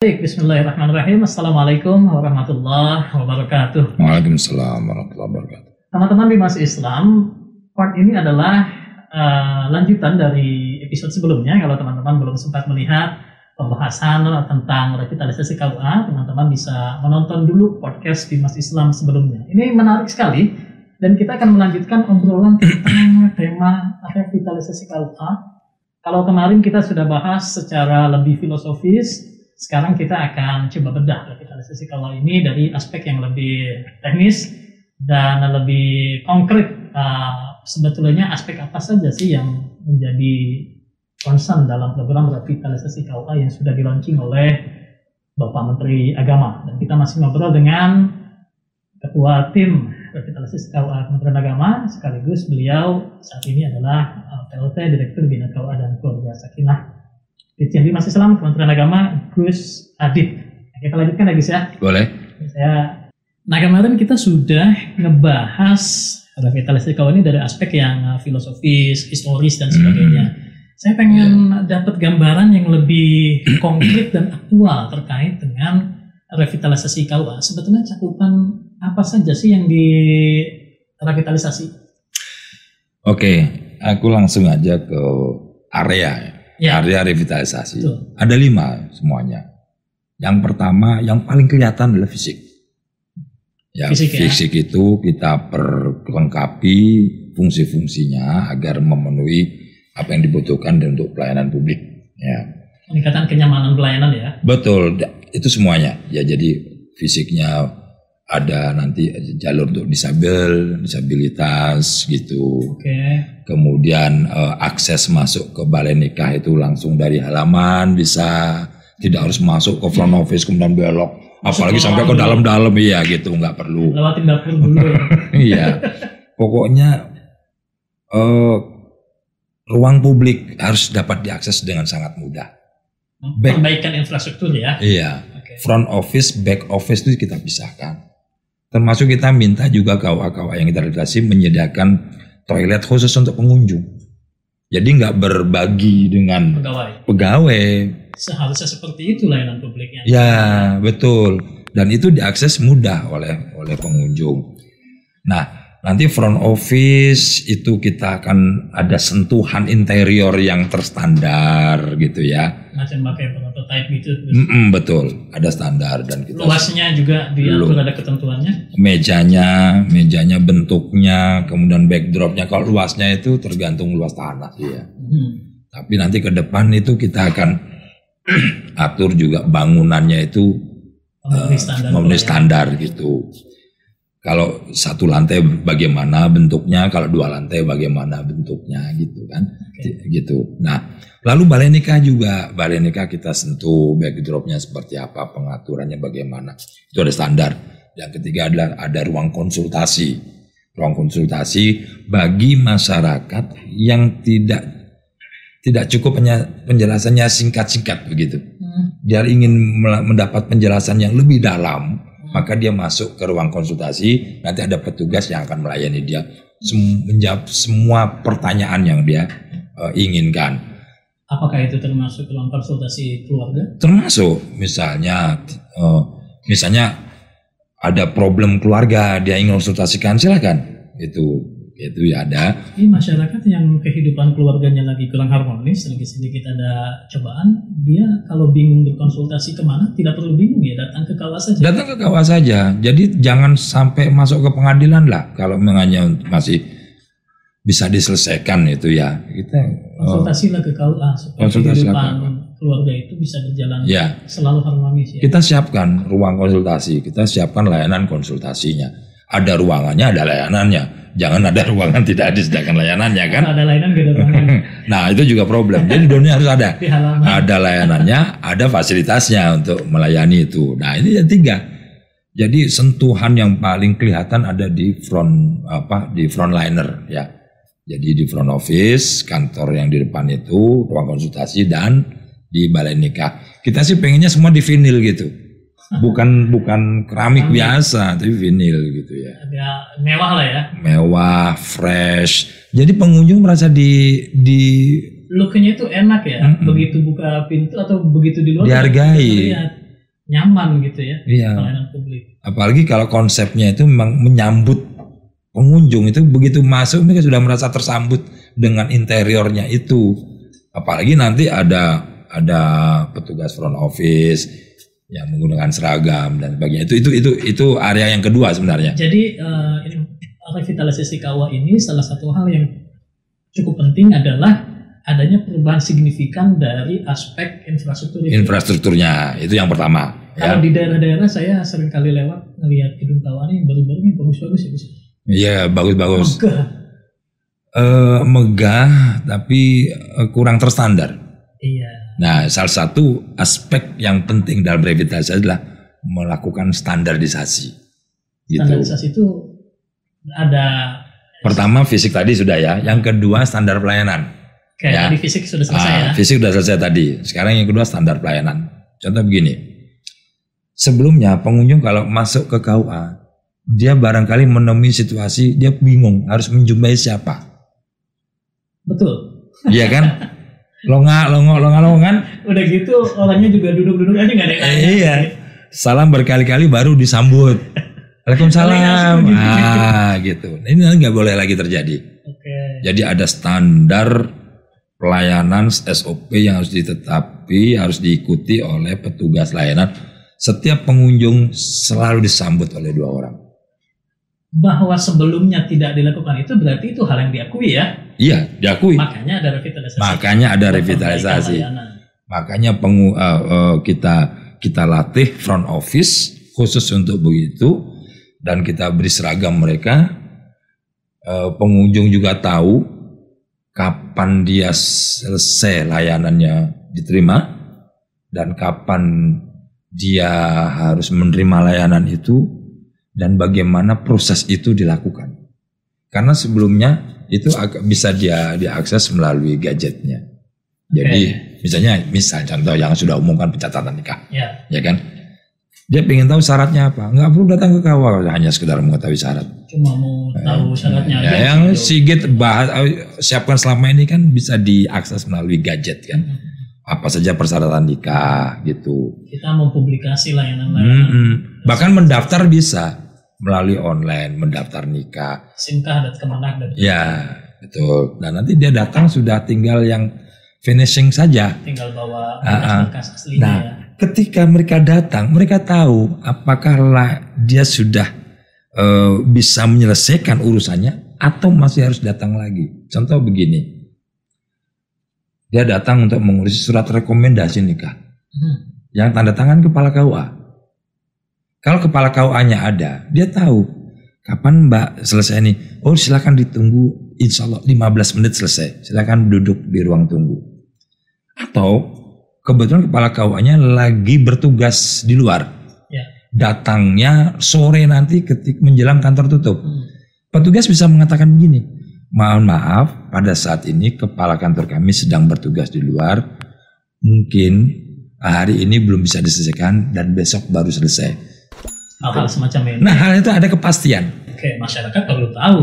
Baik, Bismillahirrahmanirrahim. Assalamualaikum warahmatullahi wabarakatuh. Waalaikumsalam warahmatullahi wabarakatuh. Teman-teman di Mas Islam, part ini adalah uh, lanjutan dari episode sebelumnya. Kalau teman-teman belum sempat melihat pembahasan tentang revitalisasi KUA, teman-teman bisa menonton dulu podcast di Mas Islam sebelumnya. Ini menarik sekali dan kita akan melanjutkan obrolan tentang tema revitalisasi KUA. Kalau kemarin kita sudah bahas secara lebih filosofis, sekarang kita akan coba bedah revitalisasi kalau ini dari aspek yang lebih teknis dan lebih konkret. Uh, sebetulnya aspek apa saja sih yang menjadi concern dalam program revitalisasi KUA yang sudah di launching oleh Bapak Menteri Agama. Dan kita masih ngobrol dengan Ketua Tim Revitalisasi KUA Kementerian Agama, sekaligus beliau saat ini adalah uh, PLT Direktur Bina KUA dan Keluarga Sakinah Ditjen masih Islam Kementerian Agama Gus Adit. Kita lanjutkan lagi ya. Boleh. Saya Nah kemarin kita sudah ngebahas revitalisasi kawan ini dari aspek yang uh, filosofis, historis dan sebagainya. Hmm. Saya pengen yeah. dapat gambaran yang lebih konkret dan aktual terkait dengan revitalisasi KUA. Sebetulnya cakupan apa saja sih yang di revitalisasi? Oke, aku langsung aja ke area ya ya. area revitalisasi. Betul. Ada lima semuanya. Yang pertama, yang paling kelihatan adalah fisik. Ya, fisik, ya? fisik itu kita perlengkapi fungsi-fungsinya agar memenuhi apa yang dibutuhkan untuk pelayanan publik. Ya. Peningkatan kenyamanan pelayanan ya. Betul, itu semuanya. Ya, jadi fisiknya ada nanti jalur untuk disabel, disabilitas gitu. Oke. Okay. Kemudian uh, akses masuk ke balai nikah itu langsung dari halaman bisa tidak harus masuk ke front office kemudian belok apalagi sampai ke dalam-dalam iya gitu nggak perlu lewatin dapur dulu iya pokoknya uh, ruang publik harus dapat diakses dengan sangat mudah back, perbaikan infrastruktur ya iya okay. front office back office itu kita pisahkan Termasuk kita minta juga KUA-KUA yang kita realisasi menyediakan toilet khusus untuk pengunjung. Jadi nggak berbagi dengan pegawai. pegawai. Seharusnya seperti itu layanan publiknya. Ya betul. Dan itu diakses mudah oleh oleh pengunjung. Nah nanti front office itu kita akan ada sentuhan interior yang terstandar gitu ya. Macam pakai prototype gitu. Mm -mm, betul, ada standar dan kita. Luasnya juga diatur ada ketentuannya. Mejanya, mejanya bentuknya, kemudian backdropnya. Kalau luasnya itu tergantung luas tanah ya. Hmm. Tapi nanti ke depan itu kita akan atur juga bangunannya itu memenuhi standar, uh, memenuhi standar gitu. Kalau satu lantai bagaimana bentuknya, kalau dua lantai bagaimana bentuknya gitu kan, okay. gitu. Nah, lalu balai nikah juga, balai nikah kita sentuh backdropnya seperti apa, pengaturannya bagaimana, itu ada standar. Yang ketiga adalah ada ruang konsultasi, ruang konsultasi bagi masyarakat yang tidak tidak cukup hanya penjelasannya singkat-singkat begitu. Hmm. Dia ingin mendapat penjelasan yang lebih dalam maka dia masuk ke ruang konsultasi, nanti ada petugas yang akan melayani dia menjawab semua pertanyaan yang dia uh, inginkan. Apakah itu termasuk ruang konsultasi keluarga? Termasuk, misalnya, uh, misalnya ada problem keluarga, dia ingin konsultasikan, silakan. Itu itu ya ada. Ini masyarakat yang kehidupan keluarganya lagi kurang harmonis, lagi sedikit ada cobaan, dia kalau bingung berkonsultasi ke mana tidak perlu bingung ya datang ke kawas saja. Datang ke kawas saja. Jadi jangan sampai masuk ke pengadilan lah kalau mengannya masih bisa diselesaikan itu ya. Kita konsultasi lah ke KUA supaya konsultasi kehidupan keluarga itu bisa berjalan ya. selalu harmonis ya. Kita siapkan ruang konsultasi, kita siapkan layanan konsultasinya. Ada ruangannya, ada layanannya jangan ada ruangan tidak disediakan layanannya kan? Ada layanan gitu nah itu juga problem. Jadi dunia harus ada. Ada layanannya ada fasilitasnya untuk melayani itu. Nah ini yang tiga. Jadi sentuhan yang paling kelihatan ada di front apa di frontliner ya. Jadi di front office kantor yang di depan itu ruang konsultasi dan di balai nikah. Kita sih pengennya semua di vinil gitu bukan bukan keramik biasa tapi vinil gitu ya. Ya mewah lah ya. Mewah, fresh. Jadi pengunjung merasa di di looknya itu enak ya. Mm -mm. Begitu buka pintu atau begitu di luar dihargai. nyaman gitu ya Iya. pelayanan publik. Apalagi kalau konsepnya itu memang menyambut pengunjung itu begitu masuk mereka sudah merasa tersambut dengan interiornya itu. Apalagi nanti ada ada petugas front office yang menggunakan seragam dan sebagainya. Itu itu itu itu area yang kedua sebenarnya. Jadi eh, ini revitalisasi kawah ini salah satu hal yang cukup penting adalah adanya perubahan signifikan dari aspek infrastruktur itu. Infrastrukturnya itu yang pertama. Kalau Ya. di daerah-daerah saya sering kali lewat ngelihat gedung kawah ini baru-baru ini bagus-bagus ya. Bisa. Iya bagus-bagus. Megah. Eh, megah tapi eh, kurang terstandar. Iya. Nah, salah satu aspek yang penting dalam revitalisasi adalah melakukan standarisasi. Gitu. Standarisasi itu ada Pertama fisik tadi sudah ya, yang kedua standar pelayanan. kayak Ya. tadi fisik sudah selesai Ah, ya. Fisik sudah selesai tadi. Sekarang yang kedua standar pelayanan. Contoh begini. Sebelumnya pengunjung kalau masuk ke KUA, dia barangkali menemui situasi dia bingung harus menjumpai siapa. Betul. Iya kan? Longa, longo, longa, longo kan? Udah gitu orangnya juga duduk-duduk aja nggak ada yang nanya. iya. Salam berkali-kali baru disambut. Waalaikumsalam. Ah, gitu. Ini nanti nggak boleh lagi terjadi. Oke. Jadi ada standar pelayanan SOP yang harus ditetapi, harus diikuti oleh petugas layanan. Setiap pengunjung selalu disambut oleh dua orang. Bahwa sebelumnya tidak dilakukan itu berarti itu hal yang diakui ya. Iya, diakui. Makanya ada revitalisasi. Makanya ada revitalisasi. Makanya pengu, eh, eh, kita kita latih front office khusus untuk begitu dan kita beri seragam mereka. Eh, pengunjung juga tahu kapan dia selesai layanannya diterima dan kapan dia harus menerima layanan itu dan bagaimana proses itu dilakukan. Karena sebelumnya itu agak bisa dia diakses melalui gadgetnya. Jadi misalnya misal contoh yang sudah umumkan pencatatan nikah, Ya. ya kan? Dia ingin tahu syaratnya apa? Nggak perlu datang ke kawal hanya sekedar mengetahui syarat. Cuma mau tahu syaratnya Ya, aja. yang Sigit bahas eh, siapkan selama ini kan bisa diakses melalui gadget kan. Apa saja persyaratan nikah gitu. Kita mau publikasi layanan-layanan Mm-mm. Bahkan mendaftar bisa melalui online, mendaftar nikah. SIMKah dan Kemenak dan Ya, betul. Nah, nanti dia datang sudah tinggal yang finishing saja. tinggal bawa Ah, ah. berkas aslinya Nah, ya. ketika mereka datang, mereka tahu apakah lah dia sudah eh, bisa menyelesaikan urusannya atau masih harus datang lagi. Contoh begini, dia datang untuk mengurus surat rekomendasi nikah Hmm. yang tanda tangan kepala KUA. Kalau kepala KUA-nya ada, dia tahu kapan Mbak selesai ini. Oh silakan ditunggu, insya Allah 15 menit selesai. Silakan duduk di ruang tunggu. Atau kebetulan kepala KUA-nya lagi bertugas di luar. Ya. Datangnya sore nanti ketik menjelang kantor tutup. Hmm. Petugas bisa mengatakan begini, mohon maaf pada saat ini kepala kantor kami sedang bertugas di luar, mungkin hari ini belum bisa diselesaikan dan besok baru selesai. Hal-hal semacam ini. Nah hal itu ada kepastian, Oke, masyarakat perlu tahu.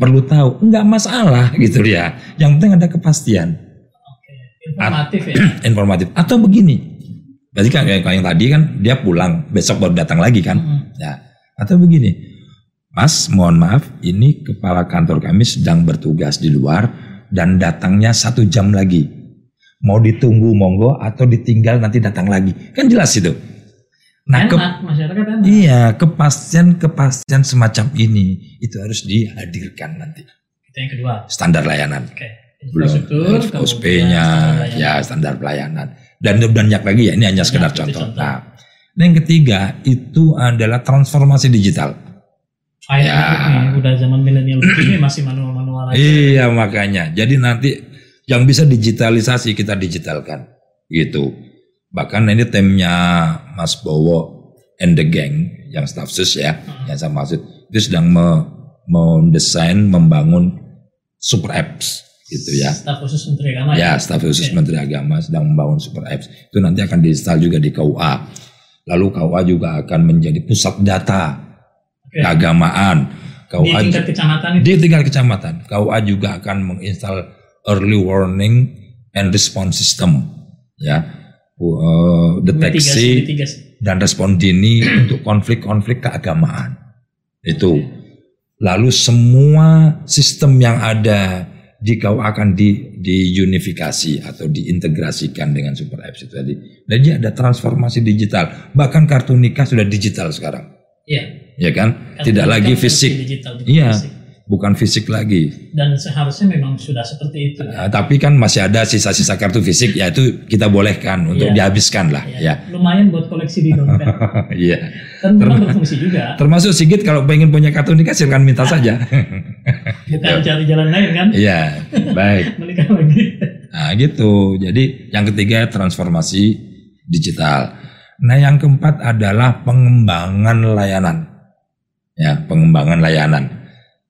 perlu tahu, nggak masalah gitu ya. Yang penting ada kepastian, Oke, informatif ya. informatif. Atau begini, berarti kan kayak yang tadi kan dia pulang, besok baru datang lagi kan. Hmm. Ya, atau begini, Mas, mohon maaf, ini kepala kantor kami sedang bertugas di luar dan datangnya satu jam lagi. Mau ditunggu monggo atau ditinggal nanti datang lagi, kan jelas itu. Nah, ke- enak, masyarakat enak. iya kepastian kepastian semacam ini itu harus dihadirkan nanti Itu yang kedua. standar layanan. Oke. Belum Infrastruktur, OSP-nya, ya standar pelayanan dan banyak lagi ya ini hanya sekedar contoh. contoh. Nah, dan yang ketiga itu adalah transformasi digital. Air Ya. nih, udah zaman milenial ini masih manual-manual aja. Iya makanya. Jadi nanti yang bisa digitalisasi kita digitalkan gitu. Bahkan ini timnya Mas Bowo and the gang yang staff sus ya, yang saya maksud itu sedang me- mendesain membangun super apps gitu ya. Staf khusus Menteri Agama Ya, staf khusus Oke. Menteri Agama sedang membangun super apps. Itu nanti akan diinstal juga di KUA. Lalu KUA juga akan menjadi pusat data Keagamaan. Di KUA tingkat kecamatan itu. di tingkat kecamatan, KUA juga akan menginstal early warning and response system, ya. uh, deteksi dan respon dini untuk konflik-konflik keagamaan. Itu. Lalu semua sistem yang ada di kau akan di diunifikasi atau diintegrasikan dengan super apps itu tadi. Dan dia ada transformasi digital. Bahkan kartu nikah sudah digital sekarang. Iya. Ya kan? Kartu Tidak lagi fisik. Iya. Fisik bukan fisik lagi. Dan seharusnya memang sudah seperti itu. Ya. tapi kan masih ada sisa-sisa kartu fisik, ya itu kita bolehkan untuk ya. dihabiskan lah. Ya. ya. Lumayan buat koleksi di dompet. Iya. Memang berfungsi juga. Termasuk Sigit kalau pengen punya kartu nikah silakan minta saja. Kita cari jalan lain kan? Iya, baik. Menikah lagi. Nah gitu. Jadi yang ketiga transformasi digital. Nah yang keempat adalah pengembangan layanan. Ya, pengembangan layanan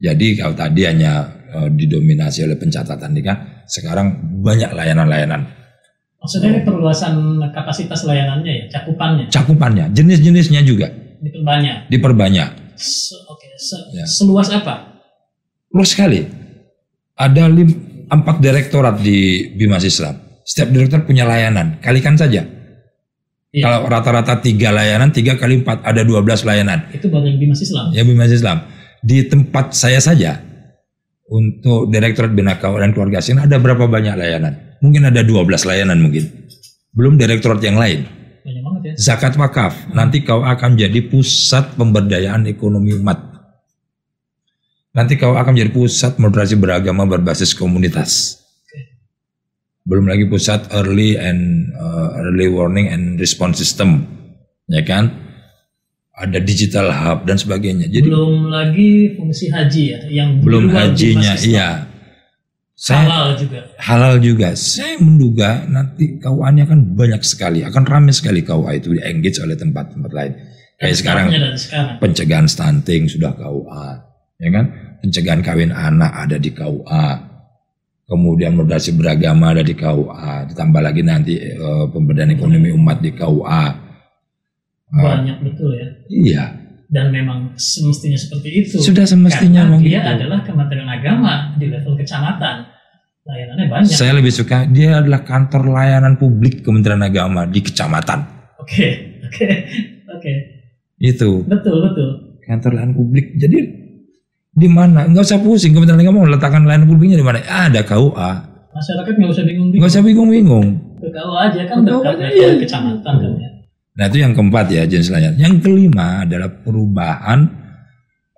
jadi kalau tadi hanya uh, didominasi oleh pencatatan nikah, sekarang banyak layanan-layanan. Maksudnya ini perluasan kapasitas layanannya ya, cakupannya? Cakupannya, jenis-jenisnya juga. Diperbanyak? Diperbanyak. Se Oke, Se ya. seluas apa? Luas sekali. Ada lim empat direktorat di Bimas Islam. Setiap direktorat punya layanan, kalikan saja. Iya. Kalau rata-rata tiga layanan, tiga kali empat, ada dua belas layanan. Itu bagian Bimas Islam? Ya Bimas Islam di tempat saya saja untuk Direktorat Bina dan Keluarga Asing ada berapa banyak layanan? Mungkin ada 12 layanan mungkin. Belum direktorat yang lain. ya. Zakat wakaf, hmm. nanti kau akan jadi pusat pemberdayaan ekonomi umat. Nanti kau akan jadi pusat moderasi beragama berbasis komunitas. Belum lagi pusat early and uh, early warning and response system, ya kan? ada digital hub dan sebagainya. Jadi belum lagi fungsi haji ya, yang belum hajinya, iya. Saya, halal juga. Halal juga. Saya menduga nanti KUA-nya akan banyak sekali, akan ramai sekali KUA itu di engage oleh tempat-tempat lain. Kayak sekarang, sekarang pencegahan stunting sudah KUA, ya kan? Pencegahan kawin anak ada di KUA. Kemudian moderasi beragama ada di KUA, ditambah lagi nanti uh, pemberdayaan ekonomi umat di KUA banyak betul ya. Iya. Dan memang semestinya seperti itu. Sudah semestinya Karena dia itu. adalah Kementerian Agama di level kecamatan. Layanannya banyak. Saya lebih suka dia adalah kantor layanan publik Kementerian Agama di kecamatan. Oke, oke, oke. Itu. Betul, betul. Kantor layanan publik. Jadi di mana? Enggak usah pusing Kementerian Agama meletakkan layanan publiknya di mana? Ada KUA. Masyarakat nggak usah bingung-bingung. Nggak usah bingung-bingung. Ke KUA aja kan dekat iya. kecamatan kan ya. Nah itu yang keempat ya jenis layanan. Yang kelima adalah perubahan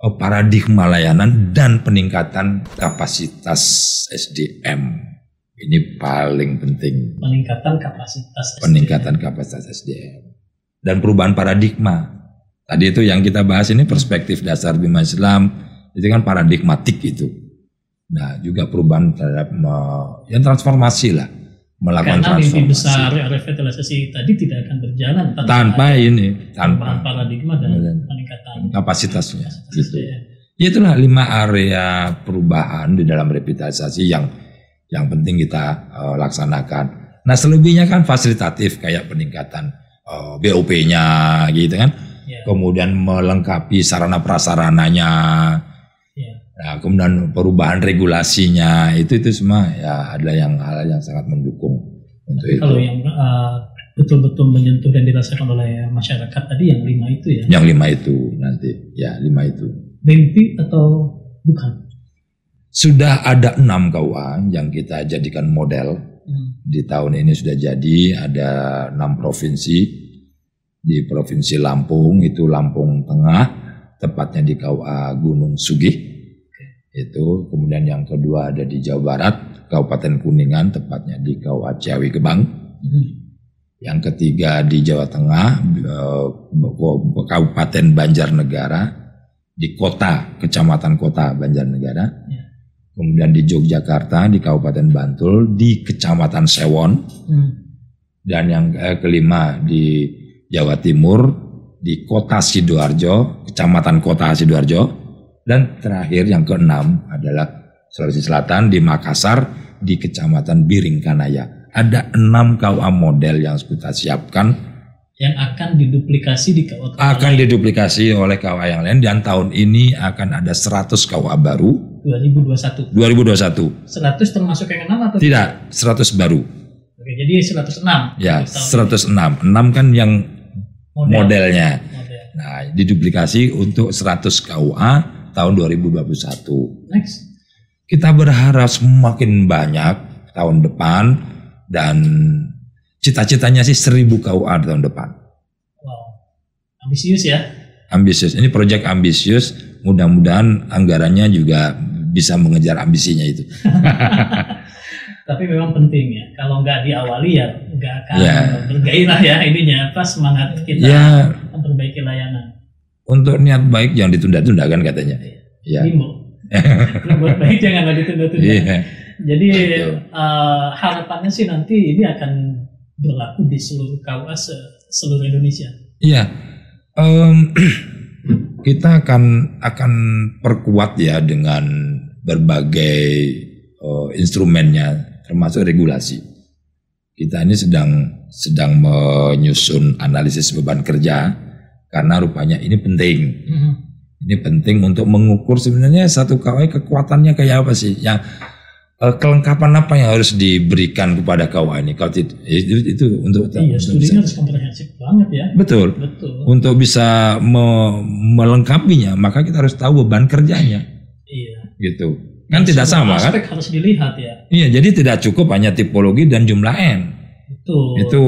eh, paradigma layanan dan peningkatan kapasitas SDM. Ini paling penting. Peningkatan kapasitas SDM. Peningkatan kapasitas SDM. Dan perubahan paradigma. Tadi itu yang kita bahas ini perspektif dasar Bima Islam. Itu kan paradigmatik itu. Nah juga perubahan terhadap yang transformasi lah melakukan Karena transformasi. mimpi besar revitalisasi tadi tidak akan berjalan tanpa, tanpa ini, tanpa paradigma dan peningkatan kapasitasnya. kapasitas gitu. Ya. Itulah lima area perubahan di dalam revitalisasi yang yang penting kita uh, laksanakan. Nah selebihnya kan fasilitatif kayak peningkatan uh, eh, BOP-nya gitu kan. Ya. Kemudian melengkapi sarana prasarananya Nah, kemudian perubahan regulasinya itu itu semua ya adalah yang hal yang sangat mendukung untuk itu. Kalau yang uh, betul-betul menyentuh dan dirasakan oleh masyarakat tadi yang lima itu ya? Yang lima itu nanti ya lima itu. Mimpi atau bukan? Sudah ada enam KUA yang kita jadikan model hmm. di tahun ini sudah jadi ada enam provinsi di provinsi Lampung itu Lampung Tengah tepatnya di KUA Gunung Sugih itu kemudian yang kedua ada di Jawa Barat Kabupaten Kuningan tepatnya di Ciawi Gebang hmm. yang ketiga di Jawa Tengah eh, Kabupaten Banjarnegara di kota kecamatan kota Banjarnegara ya. kemudian di Yogyakarta di Kabupaten Bantul di Kecamatan Sewon hmm. dan yang eh, kelima di Jawa Timur di Kota Sidoarjo Kecamatan Kota Sidoarjo dan terakhir yang keenam adalah Sulawesi Selatan di Makassar di Kecamatan Biringkanaya. Ada enam KUA model yang kita siapkan yang akan diduplikasi di KUA akan lain. diduplikasi oleh KUA yang lain dan tahun ini akan ada 100 KUA baru 2021 2021 100 termasuk yang enam atau tidak 100 baru Oke, jadi 106. Ya, 106. 6 kan yang Model. modelnya. Model. Nah, diduplikasi untuk 100 KUA tahun 2021. Next. Kita berharap semakin banyak tahun depan dan cita-citanya sih 1000 KUA tahun depan. Wow. Ambisius ya? Ambisius. Ini proyek ambisius. Mudah-mudahan anggarannya juga bisa mengejar ambisinya itu. Tapi memang penting ya. Kalau nggak diawali ya nggak akan ya. bergairah ya ininya. Apa semangat kita ya. memperbaiki layanan. Untuk niat baik jangan ditunda-tunda kan katanya. Ya. Bimbo. buat baik jangan ditunda-tunda. Ya. Jadi uh, harapannya sih nanti ini akan berlaku di seluruh KUA seluruh Indonesia. Iya. Um, kita akan akan perkuat ya dengan berbagai uh, instrumennya termasuk regulasi. Kita ini sedang sedang menyusun analisis beban kerja karena rupanya ini penting. Mm -hmm. Ini penting untuk mengukur sebenarnya satu KWI kekuatannya kayak apa sih yang uh, kelengkapan apa yang harus diberikan kepada kawan ini? Kalau itu, itu, itu untuk iya, studinya harus komprehensif banget ya. Betul. Betul. Untuk bisa me melengkapinya, maka kita harus tahu beban kerjanya. Iya. Gitu. Kan tidak sama kan? Harus dilihat ya. Iya, jadi tidak cukup hanya tipologi dan jumlah n. Betul. Itu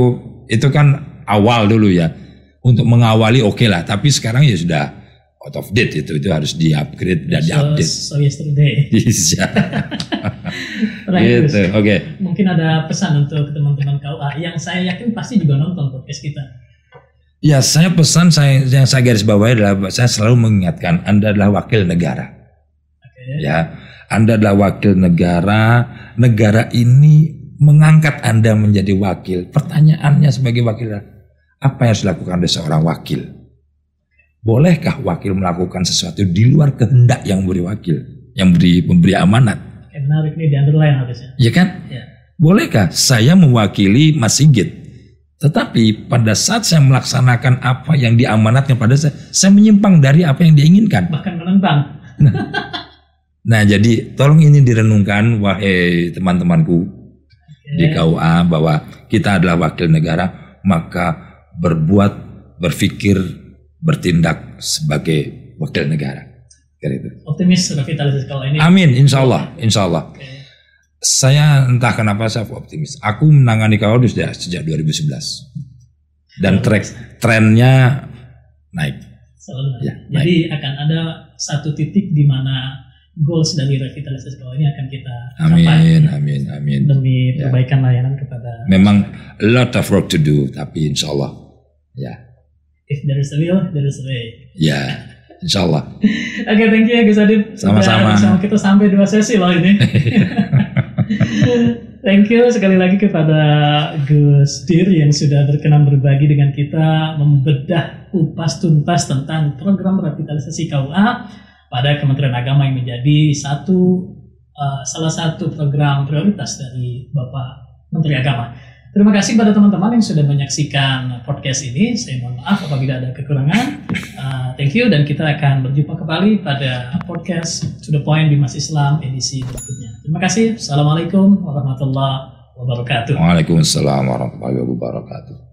itu kan awal dulu ya. Untuk mengawali oke okay lah, tapi sekarang ya sudah out of date itu itu harus di upgrade dan so, update. So yesterday. Bisa. gitu. Oke. Okay. Mungkin ada pesan untuk teman-teman KUA yang saya yakin pasti juga nonton podcast kita. Ya, saya pesan saya yang saya garis bawahi adalah saya selalu mengingatkan Anda adalah wakil negara. Okay. Ya, Anda adalah wakil negara. Negara ini mengangkat Anda menjadi wakil. Pertanyaannya sebagai wakil apa yang harus dilakukan oleh seorang wakil? Bolehkah wakil melakukan sesuatu di luar kehendak yang beri wakil, yang beri pemberi amanat? Menarik nih di underline harusnya. Iya kan? Ya. Bolehkah saya mewakili Mas Sigit? Tetapi pada saat saya melaksanakan apa yang diamanatkan pada saya, saya menyimpang dari apa yang diinginkan. Bahkan menentang. Nah, nah jadi tolong ini direnungkan wahai teman-temanku okay. di KUA bahwa kita adalah wakil negara, maka berbuat, berpikir, bertindak sebagai wakil negara. Itu. Optimis revitalisasi kalau ini. Amin, insya Allah, insya Allah. Okay. Saya entah kenapa saya optimis. Aku menangani kau sudah sejak 2011 dan track trennya naik. Ya, Jadi naik. akan ada satu titik di mana goals dari revitalisasi kalau ini akan kita amin, capai. Amin, amin, Demi ya. perbaikan ya. layanan kepada. Memang a lot of work to do, tapi insya Allah, ya if there is a will, there is a way. Ya, insya Allah. Oke, okay, thank you ya Gus Adit. Sama-sama. Sama kita sampai dua sesi loh ini. thank you sekali lagi kepada Gus Dir yang sudah berkenan berbagi dengan kita membedah upas tuntas tentang program revitalisasi KUA pada Kementerian Agama yang menjadi satu uh, salah satu program prioritas dari Bapak Menteri Agama. Terima kasih pada teman-teman yang sudah menyaksikan podcast ini. Saya mohon maaf apabila ada kekurangan. Uh, thank you dan kita akan berjumpa kembali pada podcast To The Point di Mas Islam edisi berikutnya. Terima kasih. Assalamualaikum warahmatullahi wabarakatuh. Waalaikumsalam warahmatullahi wabarakatuh.